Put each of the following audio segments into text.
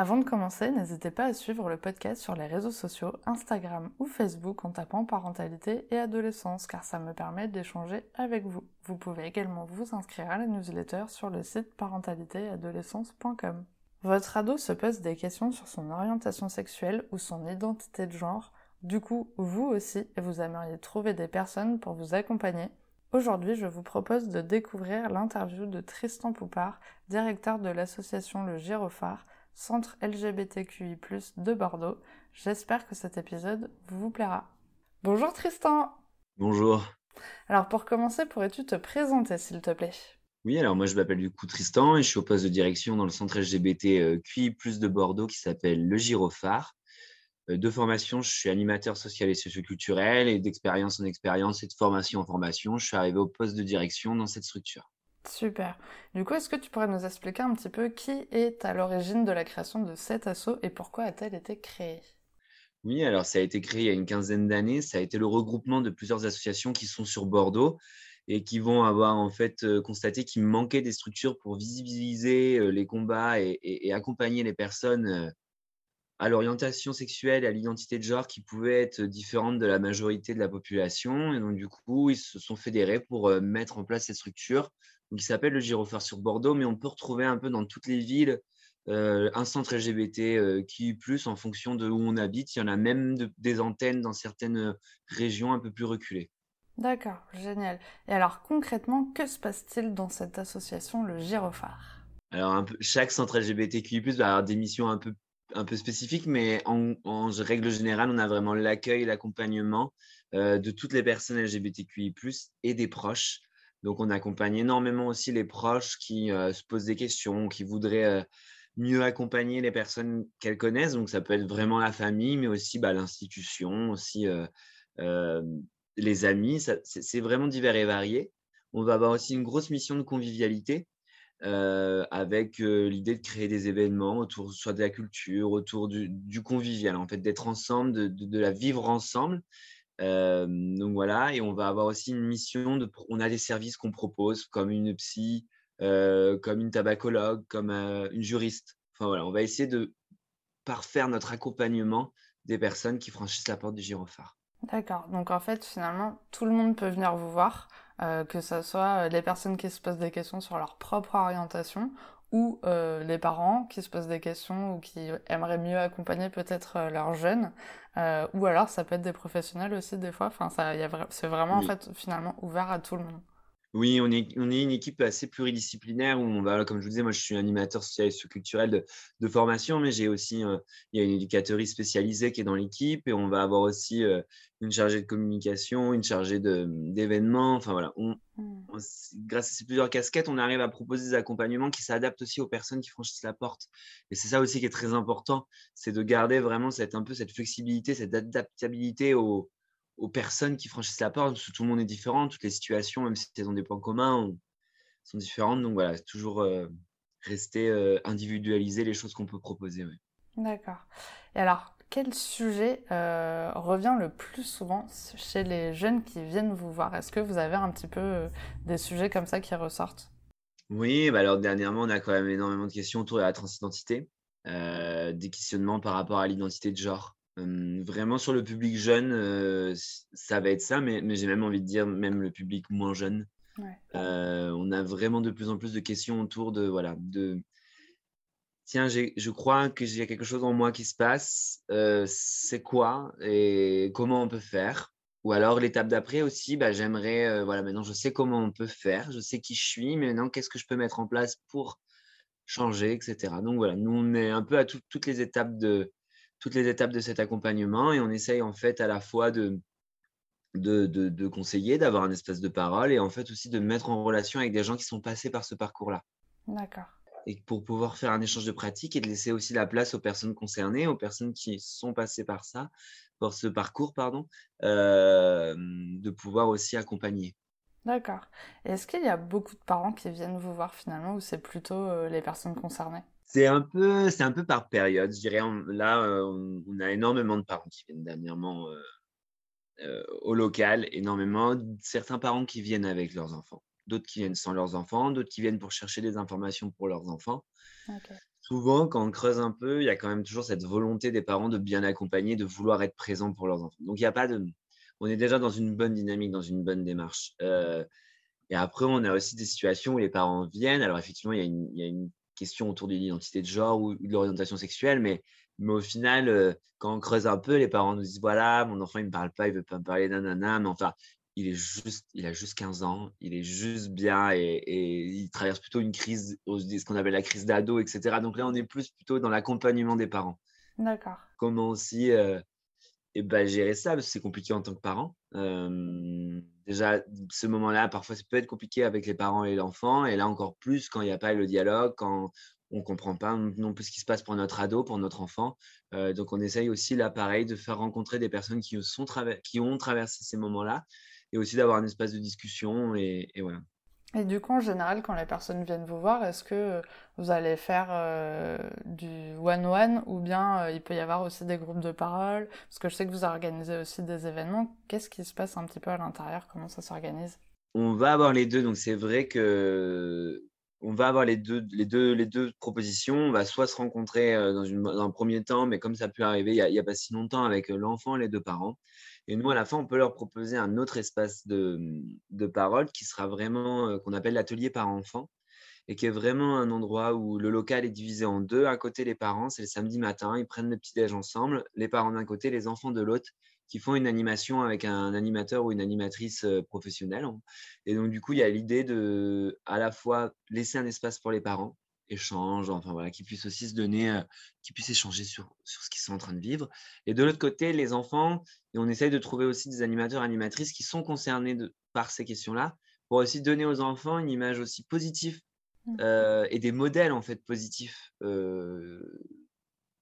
Avant de commencer, n'hésitez pas à suivre le podcast sur les réseaux sociaux, Instagram ou Facebook en tapant parentalité et adolescence car ça me permet d'échanger avec vous. Vous pouvez également vous inscrire à la newsletter sur le site parentalitéadolescence.com. Votre ado se pose des questions sur son orientation sexuelle ou son identité de genre. Du coup, vous aussi, vous aimeriez trouver des personnes pour vous accompagner. Aujourd'hui, je vous propose de découvrir l'interview de Tristan Poupard, directeur de l'association Le Gyrophare, centre LGBTQI+, de Bordeaux. J'espère que cet épisode vous plaira. Bonjour Tristan Bonjour Alors pour commencer, pourrais-tu te présenter s'il te plaît? Oui, alors moi je m'appelle du coup Tristan et je suis au poste de direction dans le centre LGBTQI+, de Bordeaux qui s'appelle Le Gyrophare. Euh, de formation, je suis animateur social et socioculturel et d'expérience en expérience et de formation en formation, je suis arrivé au poste de direction dans cette structure. Super. Du coup, est-ce que tu pourrais nous expliquer un petit peu qui est à l'origine de la création de cet assaut et pourquoi a-t-elle été créée? Oui, alors ça a été créé il y a une quinzaine d'années. Ça a été le regroupement de plusieurs associations qui sont sur Bordeaux et qui vont avoir en fait euh, constaté qu'il manquait des structures pour visibiliser euh, les combats et, accompagner les personnes euh, à l'orientation sexuelle et à l'identité de genre qui pouvaient être différentes de la majorité de la population. Et donc, du coup, ils se sont fédérés pour mettre en place cette structure il s'appelle le Gyrophare sur Bordeaux, mais on peut retrouver un peu dans toutes les villes euh, un centre LGBT euh, qui plus en fonction de où on habite. Il y en a même des antennes dans certaines régions un peu plus reculées. D'accord, génial. Et alors concrètement, que se passe-t-il dans cette association, le Gyrophare? Alors un peu, chaque centre LGBTQI va avoir des missions un peu, un peu spécifiques, mais en, règle générale, on a vraiment l'accueil, l'accompagnement euh, de toutes les personnes LGBTQI et des proches. Donc, on accompagne énormément aussi les proches qui euh, se posent des questions, qui voudraient euh, mieux accompagner les personnes qu'elles connaissent. Donc, ça peut être vraiment la famille, mais aussi bah, l'institution, aussi euh, les amis. C'est vraiment divers et varié. On va avoir aussi une grosse mission de convivialité. avec l'idée de créer des événements autour soit de la culture, autour du, convivial, en fait, d'être ensemble, de, la vivre ensemble donc voilà, et on va avoir aussi une mission. On a des services qu'on propose, comme une psy, comme une tabacologue, comme une juriste. Enfin voilà, on va essayer de parfaire notre accompagnement des personnes qui franchissent la porte du gyrophare. D'accord. Donc en fait, finalement, tout le monde peut venir vous voir, que ce soit les personnes qui se posent des questions sur leur propre orientation ou euh, les parents qui se posent des questions ou qui aimeraient mieux accompagner peut-être euh, leurs jeunes, euh, ou alors ça peut être des professionnels aussi des fois. Enfin, ça, c'est vraiment en fait finalement ouvert à tout le monde. Oui, on est, on est une équipe assez pluridisciplinaire où on va, comme je vous disais, moi je suis animateur social et culturel de, de, formation, mais j'ai aussi, euh, il y a une éducaterie spécialisée qui est dans l'équipe et on va avoir aussi une chargée de communication, une chargée d'événements. Enfin voilà, on, mmh. grâce à ces plusieurs casquettes, on arrive à proposer des accompagnements qui s'adaptent aussi aux personnes qui franchissent la porte. Et c'est ça aussi qui est très important, c'est de garder vraiment cette, un peu cette flexibilité, cette adaptabilité aux aux personnes qui franchissent la porte, parce que tout le monde est différent, toutes les situations, même si elles ont des points communs, sont différentes. Donc voilà, toujours euh, rester euh, individualiser les choses qu'on peut proposer. D'accord. Et alors, quel sujet euh, revient le plus souvent chez les jeunes qui viennent vous voir? Est-ce que vous avez un petit peu des sujets comme ça qui ressortent? Oui, bah alors dernièrement, on a quand même énormément de questions autour de la transidentité, des questionnements par rapport à l'identité de genre. Vraiment sur le public jeune, ça va être ça, mais, j'ai même envie de dire même le public moins jeune. on a vraiment de plus en plus de questions autour de voilà de tiens je crois que j'ai quelque chose en moi qui se passe. c'est quoi et comment on peut faire? Ou alors l'étape d'après aussi, bah, j'aimerais voilà maintenant je sais comment on peut faire, je sais qui je suis, mais maintenant qu'est-ce que je peux mettre en place pour changer, etc. Donc voilà, nous on est un peu à toutes les étapes de toutes les étapes de cet accompagnement et on essaye en fait à la fois de, de, de, conseiller, d'avoir un espace de parole et en fait aussi de mettre en relation avec des gens qui sont passés par ce parcours-là. D'accord. Et pour pouvoir faire un échange de pratiques et de laisser aussi la place aux personnes concernées, aux personnes qui sont passées par ça, par ce parcours, pardon, euh, de pouvoir aussi accompagner. D'accord. Est-ce qu'il y a beaucoup de parents qui viennent vous voir finalement ou c'est plutôt euh, les personnes concernées? C'est un peu, c'est un peu par période. Je dirais, là, euh, on, a énormément de parents qui viennent dernièrement euh, au local, énormément. Certains parents qui viennent avec leurs enfants, d'autres qui viennent sans leurs enfants, d'autres qui viennent pour chercher des informations pour leurs enfants. Souvent, quand on creuse un peu, il y a quand même toujours cette volonté des parents de bien accompagner, de vouloir être présents pour leurs enfants. Donc, il n'y a pas de, on est déjà dans une bonne dynamique, dans une bonne démarche. Euh, et après, on a aussi des situations où les parents viennent. Alors, effectivement, il y a une, question autour de l'identité de genre ou de l'orientation sexuelle, mais, mais au final, euh, quand on creuse un peu, les parents nous disent voilà, mon enfant, il ne me parle pas, il ne veut pas me parler, nanana, mais enfin, il, est juste, il a juste 15 ans, il est juste bien et, il traverse plutôt une crise, ce qu'on appelle la crise d'ado, etc. Donc là, on est plus plutôt dans l'accompagnement des parents. D'accord. Comment aussi euh, et bah, gérer ça, parce que c'est compliqué en tant que parent. déjà, ce moment-là, parfois, ça peut être compliqué avec les parents et l'enfant. Et là, encore plus quand il n'y a pas le dialogue, quand on ne comprend pas non plus ce qui se passe pour notre ado, pour notre enfant. donc, on essaye aussi, là, pareil, de faire rencontrer des personnes qui, sont qui ont traversé ces moments-là et aussi d'avoir un espace de discussion. Et, et voilà. Et du coup, en général, quand les personnes viennent vous voir, est-ce que vous allez faire euh, du one-one ou bien euh, il peut y avoir aussi des groupes de parole? Parce que je sais que vous organisez aussi des événements. Qu'est-ce qui se passe un petit peu à l'intérieur? Comment ça s'organise? On va avoir les deux. Donc, c'est vrai que on va avoir les deux, les, deux, les deux propositions. On va soit se rencontrer euh, dans, une, dans un premier temps, mais comme ça peut arriver il n'y a, a, pas si longtemps avec l'enfant et les deux parents. Et nous, à la fin, on peut leur proposer un autre espace de, parole qui sera vraiment, euh, qu'on appelle l'atelier par enfant, et qui est vraiment un endroit où le local est divisé en deux. À côté, les parents, c'est le samedi matin, ils prennent le petit-déj ensemble, les parents d'un côté, les enfants de l'autre, qui font une animation avec un animateur ou une animatrice euh, professionnelle. Et donc, du coup, il y a l'idée de à la fois laisser un espace pour les parents, échange, enfin voilà, qui puissent aussi se donner, euh, qui puissent échanger sur, sur ce qu'ils sont en train de vivre. Et de l'autre côté, les enfants, et on essaye de trouver aussi des animateurs, animatrices qui sont concernés de, par ces questions-là, pour aussi donner aux enfants une image aussi positive mmh. euh, et des modèles en fait positifs euh,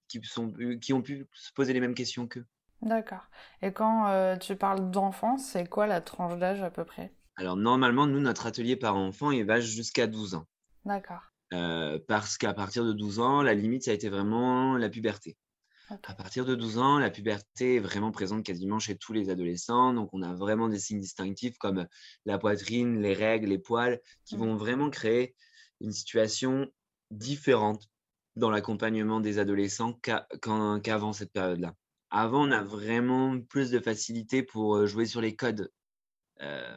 qui, sont, qui ont pu se poser les mêmes questions qu'eux. D'accord. Et quand tu parles d'enfants, c'est quoi la tranche d'âge à peu près? Alors normalement, nous, notre atelier par enfant, il va jusqu'à 12 ans. D'accord. Euh, parce qu'à partir de 12 ans, la limite, ça a été vraiment la puberté. À partir de 12 ans, la puberté est vraiment présente quasiment chez tous les adolescents. Donc, on a vraiment des signes distinctifs comme la poitrine, les règles, les poils, qui mmh. vont vraiment créer une situation différente dans l'accompagnement des adolescents qu'avant cette période-là. Avant, on a vraiment plus de facilité pour euh, jouer sur les codes. Euh,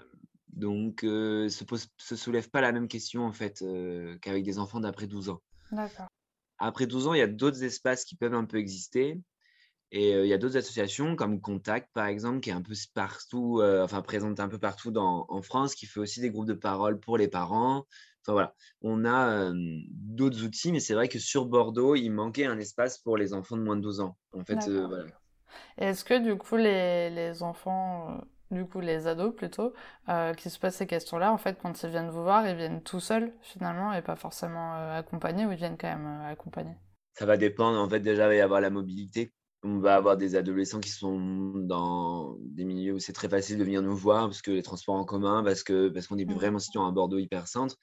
donc, euh, se, se soulève pas la même question en fait euh, qu'avec des enfants d'après 12 ans. Après 12 ans, il y a d'autres espaces qui peuvent un peu exister. Et euh, il y a d'autres associations comme Contact, par exemple, qui est un peu partout, enfin présente un peu partout dans, en France, qui fait aussi des groupes de parole pour les parents. Enfin voilà, on a d'autres outils, mais c'est vrai que sur Bordeaux, il manquait un espace pour les enfants de moins de 12 ans. En fait, voilà. Est-ce que du coup, les, les enfants du coup les ados plutôt, euh, qui se posent ces questions-là, en fait, quand ils viennent vous voir, ils viennent tout seuls finalement et pas forcément euh, accompagnés ou ils viennent quand même euh, accompagnés? Ça va dépendre. En fait, déjà, il va y avoir la mobilité. On va avoir des adolescents qui sont dans des milieux où c'est très facile de venir nous voir parce que les transports en commun, parce que parce qu'on est mmh. vraiment situé à Bordeaux hyper centre.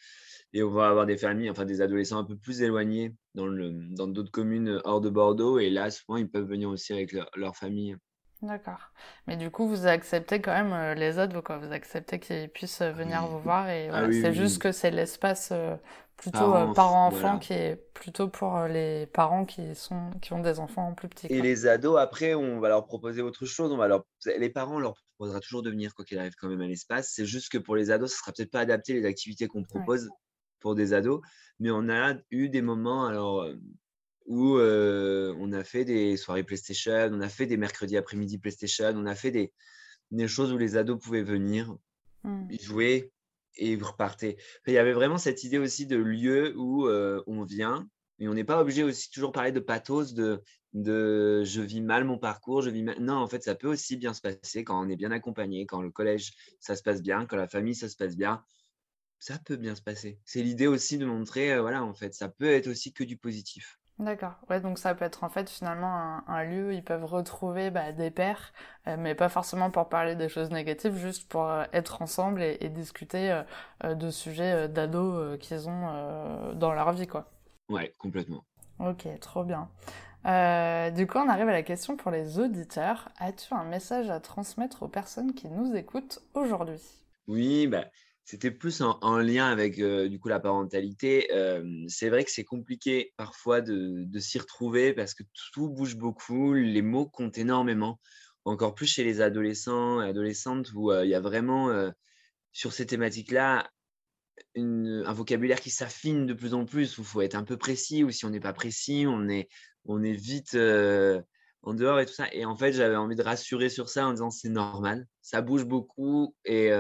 Et on va avoir des familles, enfin des adolescents un peu plus éloignés dans le dans d'autres communes hors de Bordeaux. Et là, souvent, ils peuvent venir aussi avec leur famille. D'accord. Mais du coup, vous acceptez quand même euh, les autres, quoi. Vous acceptez qu'ils puissent euh, venir vous voir et ah c'est juste que c'est l'espace euh, plutôt parents-enfants qui est plutôt pour les parents qui sont qui ont des enfants plus petits. Et les ados, après, on va leur proposer autre chose. On va leur... Les parents, on leur proposera toujours de venir, quoi qu'il arrive, quand même à l'espace. C'est juste que pour les ados, ce sera peut-être pas adapté les activités qu'on propose pour des ados. Mais on a eu des moments, alors où on a fait des soirées PlayStation, on a fait des mercredis après-midi PlayStation, on a fait des, des, choses où les ados pouvaient venir, mmh. jouer et repartaient. Il y avait vraiment cette idée aussi de lieu où on vient, et on n'est pas obligé aussi toujours parler de pathos, de, de je vis mal mon parcours, je vis mal... Non, en fait, ça peut aussi bien se passer quand on est bien accompagné, quand le collège, ça se passe bien, quand la famille, ça se passe bien. Ça peut bien se passer. C'est l'idée aussi de montrer, voilà, en fait, ça peut être aussi que du positif. D'accord. Ouais, donc ça peut être en fait finalement un, lieu où ils peuvent retrouver bah, des pairs, euh, mais pas forcément pour parler des choses négatives, juste pour euh, être ensemble et, discuter euh, de sujets d'ados qu'ils ont dans leur vie, quoi. Ouais, complètement. Ok, trop bien. du coup, on arrive à la question pour les auditeurs. As-tu un message à transmettre aux personnes qui nous écoutent aujourd'hui? Oui, bah, c'était plus en, lien avec du coup la parentalité. c'est vrai que c'est compliqué parfois de, s'y retrouver parce que tout bouge beaucoup, les mots comptent énormément. Encore plus chez les adolescents et adolescentes où il y a vraiment sur ces thématiques-là un vocabulaire qui s'affine de plus en plus, où il faut être un peu précis, ou si on n'est pas précis, on est, on est vite en dehors et tout ça. Et en fait, j'avais envie de rassurer sur ça en disant c'est normal, ça bouge beaucoup et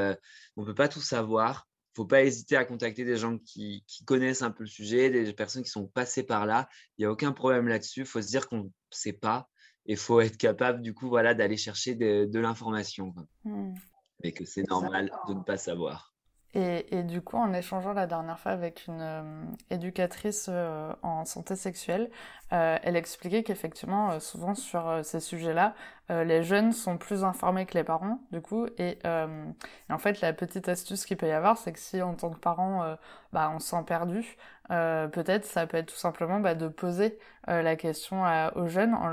on ne peut pas tout savoir. Il ne faut pas hésiter à contacter des gens qui, connaissent un peu le sujet, des personnes qui sont passées par là. Il n'y a aucun problème là-dessus. Il faut se dire qu'on ne sait pas et il faut être capable du coup voilà, d'aller chercher de, l'information. Mmh. Mais que c'est normal de ne pas savoir. Et, du coup, en échangeant la dernière fois avec une euh, éducatrice euh, en santé sexuelle, euh, elle expliquait qu'effectivement, souvent sur ces sujets-là, les jeunes sont plus informés que les parents, du coup. Et, en fait, la petite astuce qu'il peut y avoir, c'est que si en tant que parent, bah, on se sent perdu, peut-être ça peut être tout simplement bah, de poser la question aux jeunes en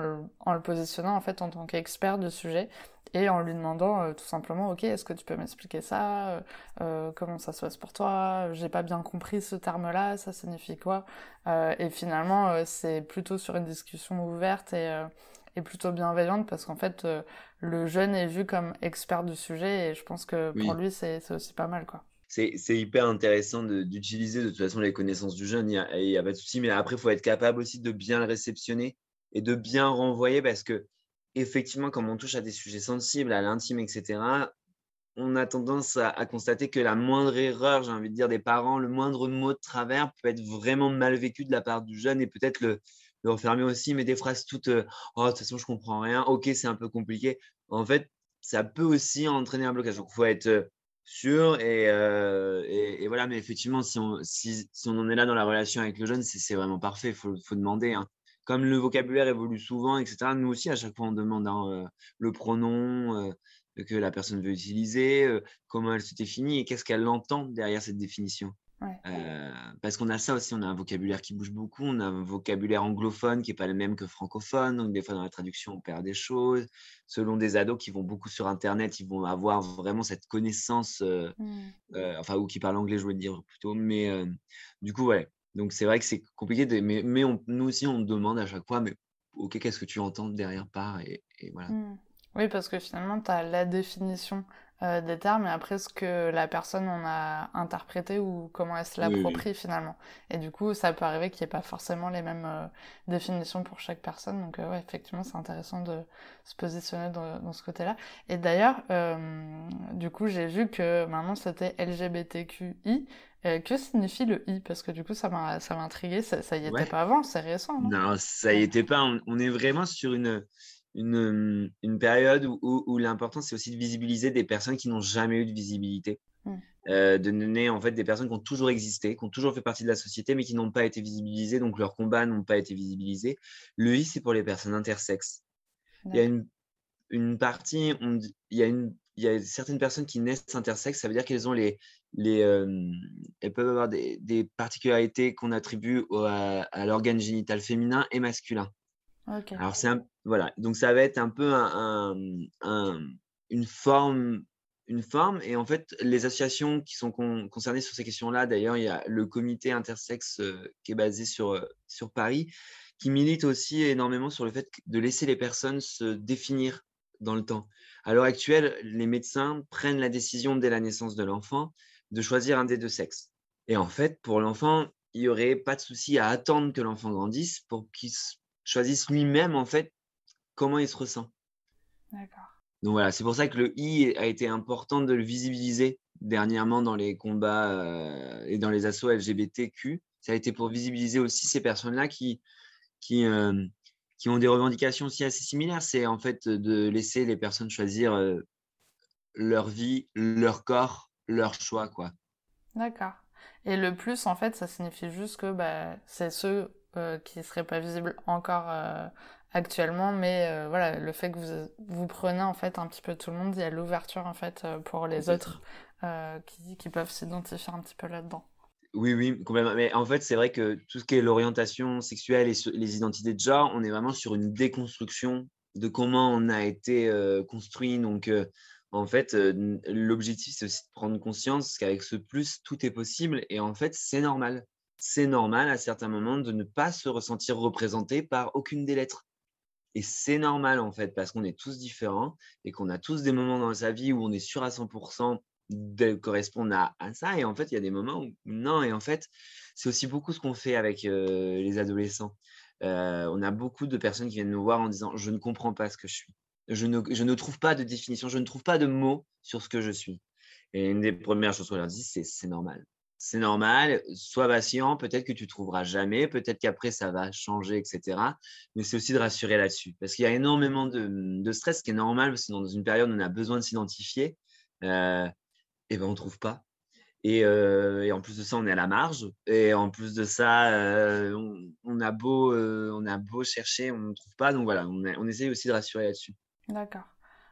le, positionnant en fait en tant qu'expert du sujet et en lui demandant euh, tout simplement ok est-ce que tu peux m'expliquer ça? Euh, euh, comment ça se passe pour toi? J'ai pas bien compris ce terme là ça signifie quoi? Et finalement c'est plutôt sur une discussion ouverte et, et plutôt bienveillante parce qu'en fait le jeune est vu comme expert du sujet et je pense que pour lui c'est aussi pas mal quoi. C'est hyper intéressant d'utiliser de, toute façon les connaissances du jeune, il n'y a, a, pas de souci, mais après, il faut être capable aussi de bien le réceptionner et de bien renvoyer parce que effectivement, comme on touche à des sujets sensibles, à l'intime, etc., on a tendance à, constater que la moindre erreur, j'ai envie de dire, des parents, le moindre mot de travers peut être vraiment mal vécu de la part du jeune et peut-être le, refermer aussi, mais des phrases toutes euh, Oh, de toute façon, je comprends rien, ok, c'est un peu compliqué. En fait, ça peut aussi entraîner un blocage. Donc, il faut être euh, sûr euh, et, voilà, mais effectivement, si on, si, en est là dans la relation avec le jeune, c'est vraiment parfait, il faut, faut, demander. Hein comme le vocabulaire évolue souvent, etc., nous aussi, à chaque fois, on demande hein, euh, le pronom euh, que la personne veut utiliser, euh, comment elle se définit et qu'est-ce qu'elle entend derrière cette définition. parce qu'on a ça aussi, on a un vocabulaire qui bouge beaucoup, on a un vocabulaire anglophone qui n'est pas le même que francophone, donc des fois dans la traduction on perd des choses. Selon des ados qui vont beaucoup sur Internet, ils vont avoir vraiment cette connaissance, mmh. enfin, ou qui parlent anglais, je veux dire plutôt, mais du coup, ouais, donc c'est vrai que c'est compliqué, mais, mais nous aussi on demande à chaque fois, mais ok, qu'est-ce que tu entends derrière par et, voilà. Mmh. Oui, parce que finalement, tu as la définition euh, des termes et après ce que la personne en a interprété ou comment elle se l'approprie finalement. Et du coup, ça peut arriver qu'il n'y ait pas forcément les mêmes euh, définitions pour chaque personne. Donc euh, ouais, effectivement, c'est intéressant de se positionner dans, dans ce côté-là. Et d'ailleurs, du coup, j'ai vu que maintenant c'était LGBTQI. Euh, que signifie le i Parce que du coup, ça m'a, ça m'a intrigué. Ça, ça y était pas avant, c'est récent. Non, non ça y était pas. On, est vraiment sur une, une, une période où, où, l'important, c'est aussi de visibiliser des personnes qui n'ont jamais eu de visibilité. Mmh. Euh, de donner en fait des personnes qui ont toujours existé, qui ont toujours fait partie de la société, mais qui n'ont pas été visibilisées, donc leurs combats n'ont pas été visibilisés. Le i, c'est pour les personnes intersexes. Il y a une, une partie, on, il y a une il y a certaines personnes qui naissent intersexes, ça veut dire qu'elles ont les, les elles peuvent avoir des, des particularités qu'on attribue à, l'organe génital féminin et masculin. Alors c'est voilà, donc ça va être un peu un, une forme, une forme. Et en fait, les associations qui sont concernées sur ces questions-là, d'ailleurs, il y a le comité intersexe qui est basé sur sur Paris, qui milite aussi énormément sur le fait de laisser les personnes se définir dans le temps. À l'heure actuelle, les médecins prennent la décision dès la naissance de l'enfant de choisir un des deux sexes. Et en fait, pour l'enfant, il n'y aurait pas de souci à attendre que l'enfant grandisse pour qu'il choisisse lui-même, en fait, comment il se ressent. D'accord. Donc voilà, c'est pour ça que le I a été important de le visibiliser dernièrement dans les combats euh, et dans les assauts LGBTQ. Ça a été pour visibiliser aussi ces personnes-là qui, qui, euh, qui ont des revendications aussi assez similaires. C'est en fait de laisser les personnes choisir leur vie, leur corps, leur choix, quoi. D'accord. Et le plus, en fait, ça signifie juste que bah, c'est ce qui ne seraient pas visibles encore actuellement, mais voilà, le fait que vous, vous prenez en fait un petit peu tout le monde, il y a l'ouverture en fait pour les autres qui, qui peuvent s'identifier un petit peu là-dedans. Oui, oui, complètement. Mais en fait, c'est vrai que tout ce qui est l'orientation sexuelle et les identités de genre, on est vraiment sur une déconstruction de comment on a été construit. Donc, en fait, l'objectif, c'est aussi de prendre conscience qu'avec ce plus, tout est possible. Et en fait, c'est normal. C'est normal à certains moments de ne pas se ressentir représenté par aucune des lettres. Et c'est normal, en fait, parce qu'on est tous différents et qu'on a tous des moments dans sa vie où on est sûr à 100% de correspondre à, ça. Et en fait, il y a des moments où non. Et en fait, c'est aussi beaucoup ce qu'on fait avec les adolescents. on a beaucoup de personnes qui viennent nous voir en disant Je ne comprends pas ce que je suis. Je ne, ne trouve pas de définition, je ne trouve pas de mots sur ce que je suis. Et une des premières choses qu'on leur dit, c'est c'est normal. C'est normal, sois patient, peut-être que tu trouveras jamais, peut-être qu'après ça va changer, etc. Mais c'est aussi de rassurer là-dessus. Parce qu'il y a énormément de, de, stress, qui est normal, parce que dans une période où on a besoin de s'identifier, euh, et ben on trouve pas. Et, et, en plus de ça, on est à la marge. Et en plus de ça, on, a beau, on a beau chercher, on ne trouve pas. Donc voilà, on essaye aussi de rassurer là-dessus. D'accord.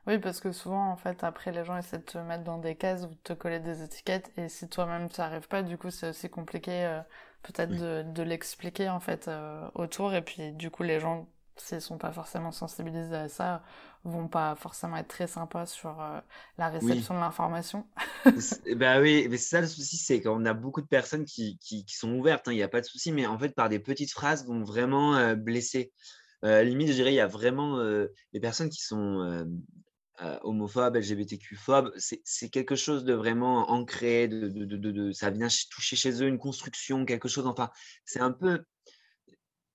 Oui, parce que souvent, en fait, après, les gens essaient de te mettre dans des cases ou de te coller des étiquettes. Et si toi-même, tu arrives pas, du coup, c'est aussi compliqué, peut-être, de, de l'expliquer, en fait, autour. Et puis, du coup, les gens, s'ils sont pas forcément sensibilisés à ça, vont pas forcément être très sympas sur euh, la réception de l'information. bah oui, mais c'est ça le souci, c'est qu'on a beaucoup de personnes qui, qui, sont ouvertes, hein, il n'y a pas de souci, mais en fait, par des petites phrases, vont vraiment euh, Euh, limite, je dirais, il y a vraiment les personnes qui sont homophobes, LGBTQ-phobes, c'est quelque chose de vraiment ancré, de, de, de, de, ça vient toucher chez eux une construction, quelque chose, enfin, c'est un peu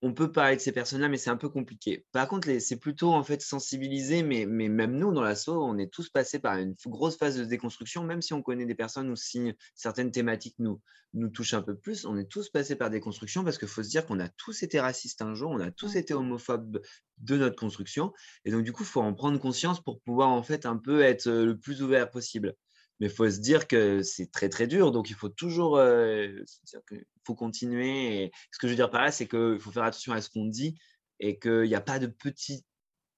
on peut parler de ces personnes-là, mais c'est un peu compliqué. Par contre, c'est plutôt en fait sensibiliser, mais, mais même nous, dans l'assaut, on est tous passés par une grosse phase de déconstruction, même si on connaît des personnes ou si certaines thématiques nous, nous touchent un peu plus, on est tous passés par des constructions parce qu'il faut se dire qu'on a tous été racistes un jour, on a tous été homophobes de notre construction. Et donc, du coup, il faut en prendre conscience pour pouvoir en fait un peu être le plus ouvert possible. Mais il faut se dire que c'est très très dur, donc il faut toujours euh, faut continuer. Et ce que je veux dire par là, c'est qu'il faut faire attention à ce qu'on dit et qu'il n'y a pas de petites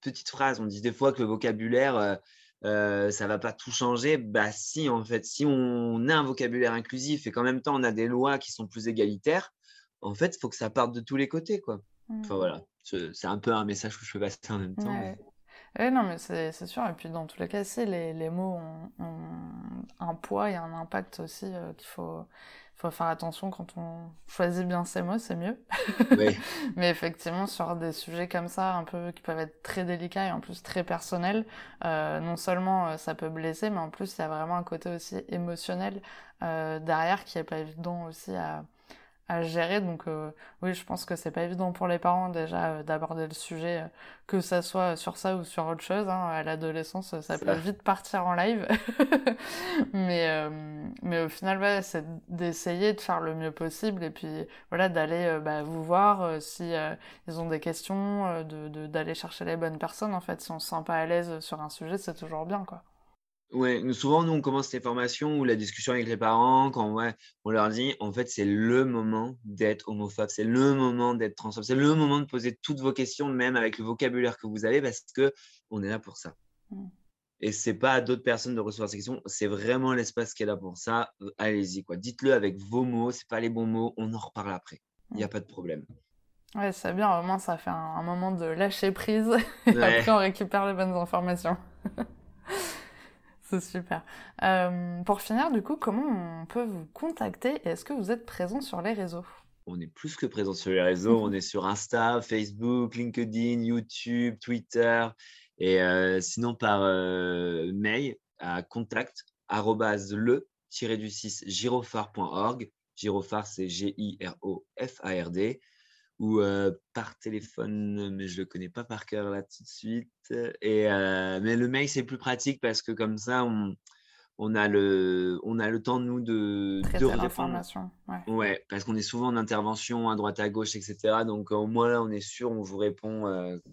petites phrases. On dit des fois que le vocabulaire, euh, euh, ça va pas tout changer. Bah si, en fait, si on a un vocabulaire inclusif et qu'en même temps on a des lois qui sont plus égalitaires, en fait, il faut que ça parte de tous les côtés, quoi. Enfin mmh. voilà, c'est un peu un message que je peux passer en même temps. Oui, non, mais c'est sûr. Et puis, dans tous les cas, si, les, les mots ont, un poids et un impact aussi euh, qu'il faut, faut faire attention quand on choisit bien ses mots, c'est mieux. Oui. mais effectivement, sur des sujets comme ça, un peu qui peuvent être très délicats et en plus très personnels, euh, non seulement euh, ça peut blesser, mais en plus, il y a vraiment un côté aussi émotionnel derrière qui est pas évident aussi à à gérer. Donc euh, oui, je pense que c'est pas évident pour les parents déjà euh, d'aborder le sujet, euh, que ça soit sur ça ou sur autre chose. Hein. À l'adolescence, ça peut vite partir en live. mais, mais au final, ouais, c'est d'essayer de faire le mieux possible et puis voilà, d'aller bah, vous voir si ils ont des questions, de d'aller chercher les bonnes personnes. En fait, si on se sent pas à l'aise sur un sujet, c'est toujours bien, quoi. Ouais, souvent, nous, on commence les formations ou la discussion avec les parents quand ouais, on leur dit, en fait, c'est le moment d'être homophobe, c'est le moment d'être transphobe, c'est le moment de poser toutes vos questions, même avec le vocabulaire que vous avez, parce que on est là pour ça. Mmh. Et c'est pas à d'autres personnes de recevoir ces questions, c'est vraiment l'espace qui est là pour ça. Allez-y, quoi. Dites-le avec vos mots, c'est pas les bons mots, on en reparle après. Il n'y a mmh. pas de problème. Ouais, c'est bien, au moins ça fait un, moment de lâcher prise et après on récupère les bonnes informations. C'est super. Euh, pour finir, du coup, comment on peut vous contacter et est-ce que vous êtes présent sur les réseaux? On est plus que présent sur les réseaux. on est sur Insta, Facebook, LinkedIn, YouTube, Twitter et euh, sinon par euh, mail à contact le-du-6 girophare.org. Girophare, c'est G-I-R-O-F-A-R-D ou par téléphone, mais je le connais pas par cœur là tout de suite. Et, mais le mail, c'est plus pratique parce que comme ça, on, on, a, le, on a le temps, nous, de, de répondre. Ouais. ouais, parce qu'on est souvent en intervention à droite, à gauche, etc. Donc au moins là, on est sûr, on vous répond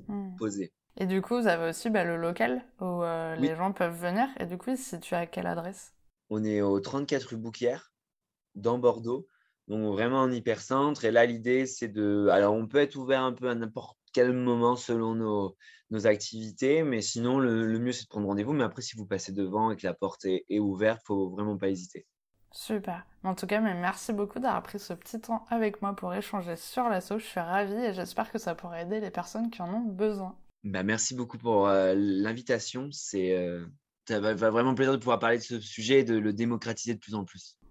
mmh. posé. Et du coup, vous avez aussi bah, le local où les gens peuvent venir. Et du coup, si tu as quelle adresse? On est au 34 rue Bouquière, dans Bordeaux. Donc vraiment en hypercentre. Et là, l'idée, c'est de... Alors, on peut être ouvert un peu à n'importe quel moment selon nos, nos activités, mais sinon, le, mieux, c'est de prendre rendez-vous. Mais après, si vous passez devant et que la porte est, est ouverte, il faut vraiment pas hésiter. Super. En tout cas, mais merci beaucoup d'avoir pris ce petit temps avec moi pour échanger sur l'assaut. Je suis ravie et j'espère que ça pourra aider les personnes qui en ont besoin. Bah, merci beaucoup pour euh, l'invitation. C'est euh, ça va, vraiment plaisir de pouvoir parler de ce sujet et de le démocratiser de plus en plus.